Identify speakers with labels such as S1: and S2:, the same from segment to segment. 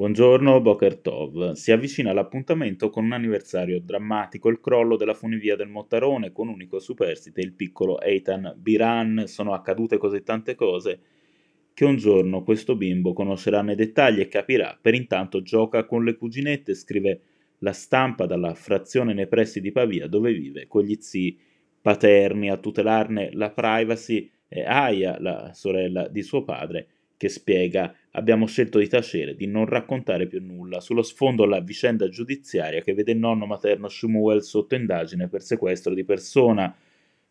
S1: Buongiorno Boker Tov. Si avvicina l'appuntamento con un anniversario drammatico, il crollo della funivia del Mottarone con unico superstite il piccolo Eitan Biran. Sono accadute così tante cose che un giorno questo bimbo conoscerà nei dettagli e capirà. Per intanto gioca con le cuginette, scrive la stampa dalla frazione nei pressi di Pavia dove vive con gli zii paterni a tutelarne la privacy e Aya, la sorella di suo padre, che spiega abbiamo scelto di tacere, di non raccontare più nulla. Sullo sfondo la vicenda giudiziaria che vede il nonno materno Shmuel sotto indagine per sequestro di persona.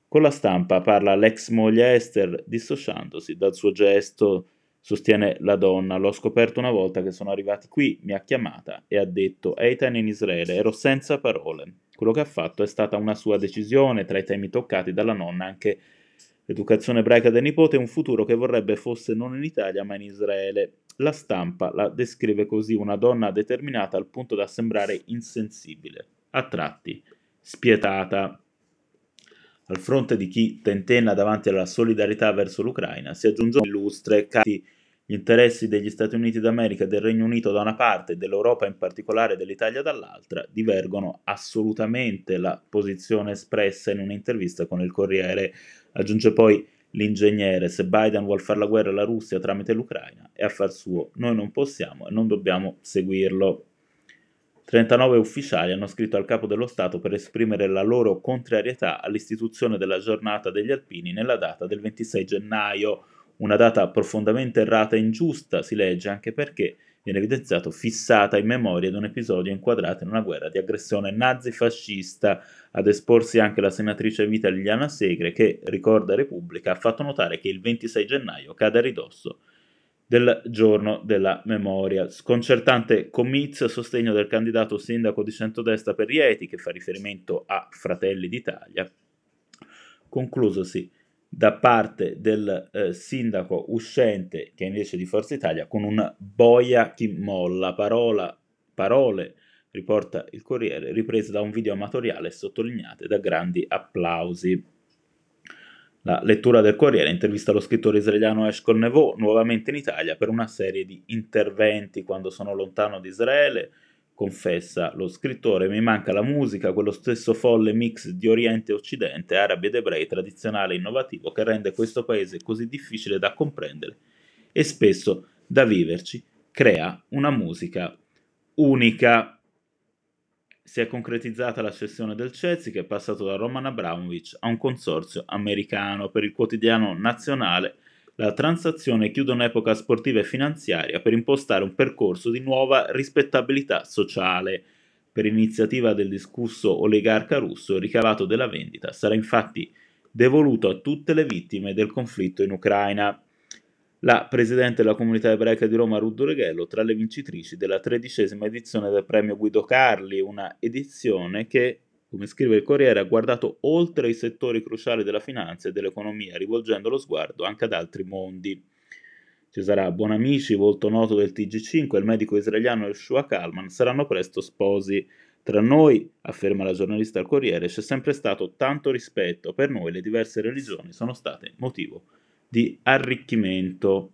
S1: Con la stampa parla l'ex moglie Esther dissociandosi dal suo gesto. Sostiene la donna, l'ho scoperto una volta che sono arrivati qui, mi ha chiamata e ha detto Eitan in Israele, ero senza parole. Quello che ha fatto è stata una sua decisione, tra i temi toccati dalla nonna anche L'educazione ebraica del nipote è un futuro che vorrebbe fosse non in Italia ma in Israele. La stampa la descrive così una donna determinata al punto da sembrare insensibile, a tratti spietata. Al fronte di chi tentenna davanti alla solidarietà verso l'Ucraina si aggiunge un illustre cati gli interessi degli Stati Uniti d'America e del Regno Unito da una parte e dell'Europa in particolare dell'Italia dall'altra divergono assolutamente la posizione espressa in un'intervista con il Corriere. Aggiunge poi l'ingegnere, se Biden vuole fare la guerra alla Russia tramite l'Ucraina, è affar suo, noi non possiamo e non dobbiamo seguirlo. 39 ufficiali hanno scritto al capo dello Stato per esprimere la loro contrarietà all'istituzione della giornata degli alpini nella data del 26 gennaio una data profondamente errata e ingiusta, si legge anche perché viene evidenziato fissata in memoria di un episodio inquadrato in una guerra di aggressione nazifascista. Ad esporsi anche la senatrice Vita Liliana Segre che, ricorda Repubblica, ha fatto notare che il 26 gennaio cade a ridosso del giorno della memoria. Sconcertante comizio a sostegno del candidato sindaco di centrodestra per Rieti, che fa riferimento a Fratelli d'Italia. Conclusosi da parte del eh, sindaco uscente, che invece di Forza Italia, con un boia chi molla, parola, parole, riporta il Corriere, riprese da un video amatoriale e sottolineate da grandi applausi. La lettura del Corriere intervista lo scrittore israeliano Eshkol Nevo, nuovamente in Italia, per una serie di interventi quando sono lontano di Israele, confessa lo scrittore, mi manca la musica, quello stesso folle mix di Oriente e Occidente, arabi ed ebrei, tradizionale e innovativo, che rende questo paese così difficile da comprendere e spesso da viverci, crea una musica unica. Si è concretizzata la cessione del Chelsea che è passato da Roman Abramovich a un consorzio americano per il quotidiano nazionale la transazione chiude un'epoca sportiva e finanziaria per impostare un percorso di nuova rispettabilità sociale. Per iniziativa del discusso oligarca russo, il ricavato della vendita sarà infatti devoluto a tutte le vittime del conflitto in Ucraina. La presidente della comunità ebraica di Roma, Rudd Reghello, tra le vincitrici della tredicesima edizione del premio Guido Carli, una edizione che come scrive il Corriere, ha guardato oltre i settori cruciali della finanza e dell'economia, rivolgendo lo sguardo anche ad altri mondi. Ci sarà Buonamici, volto noto del TG5, e il medico israeliano Yeshua Kalman saranno presto sposi. Tra noi, afferma la giornalista al Corriere, c'è sempre stato tanto rispetto. Per noi le diverse religioni sono state motivo di arricchimento.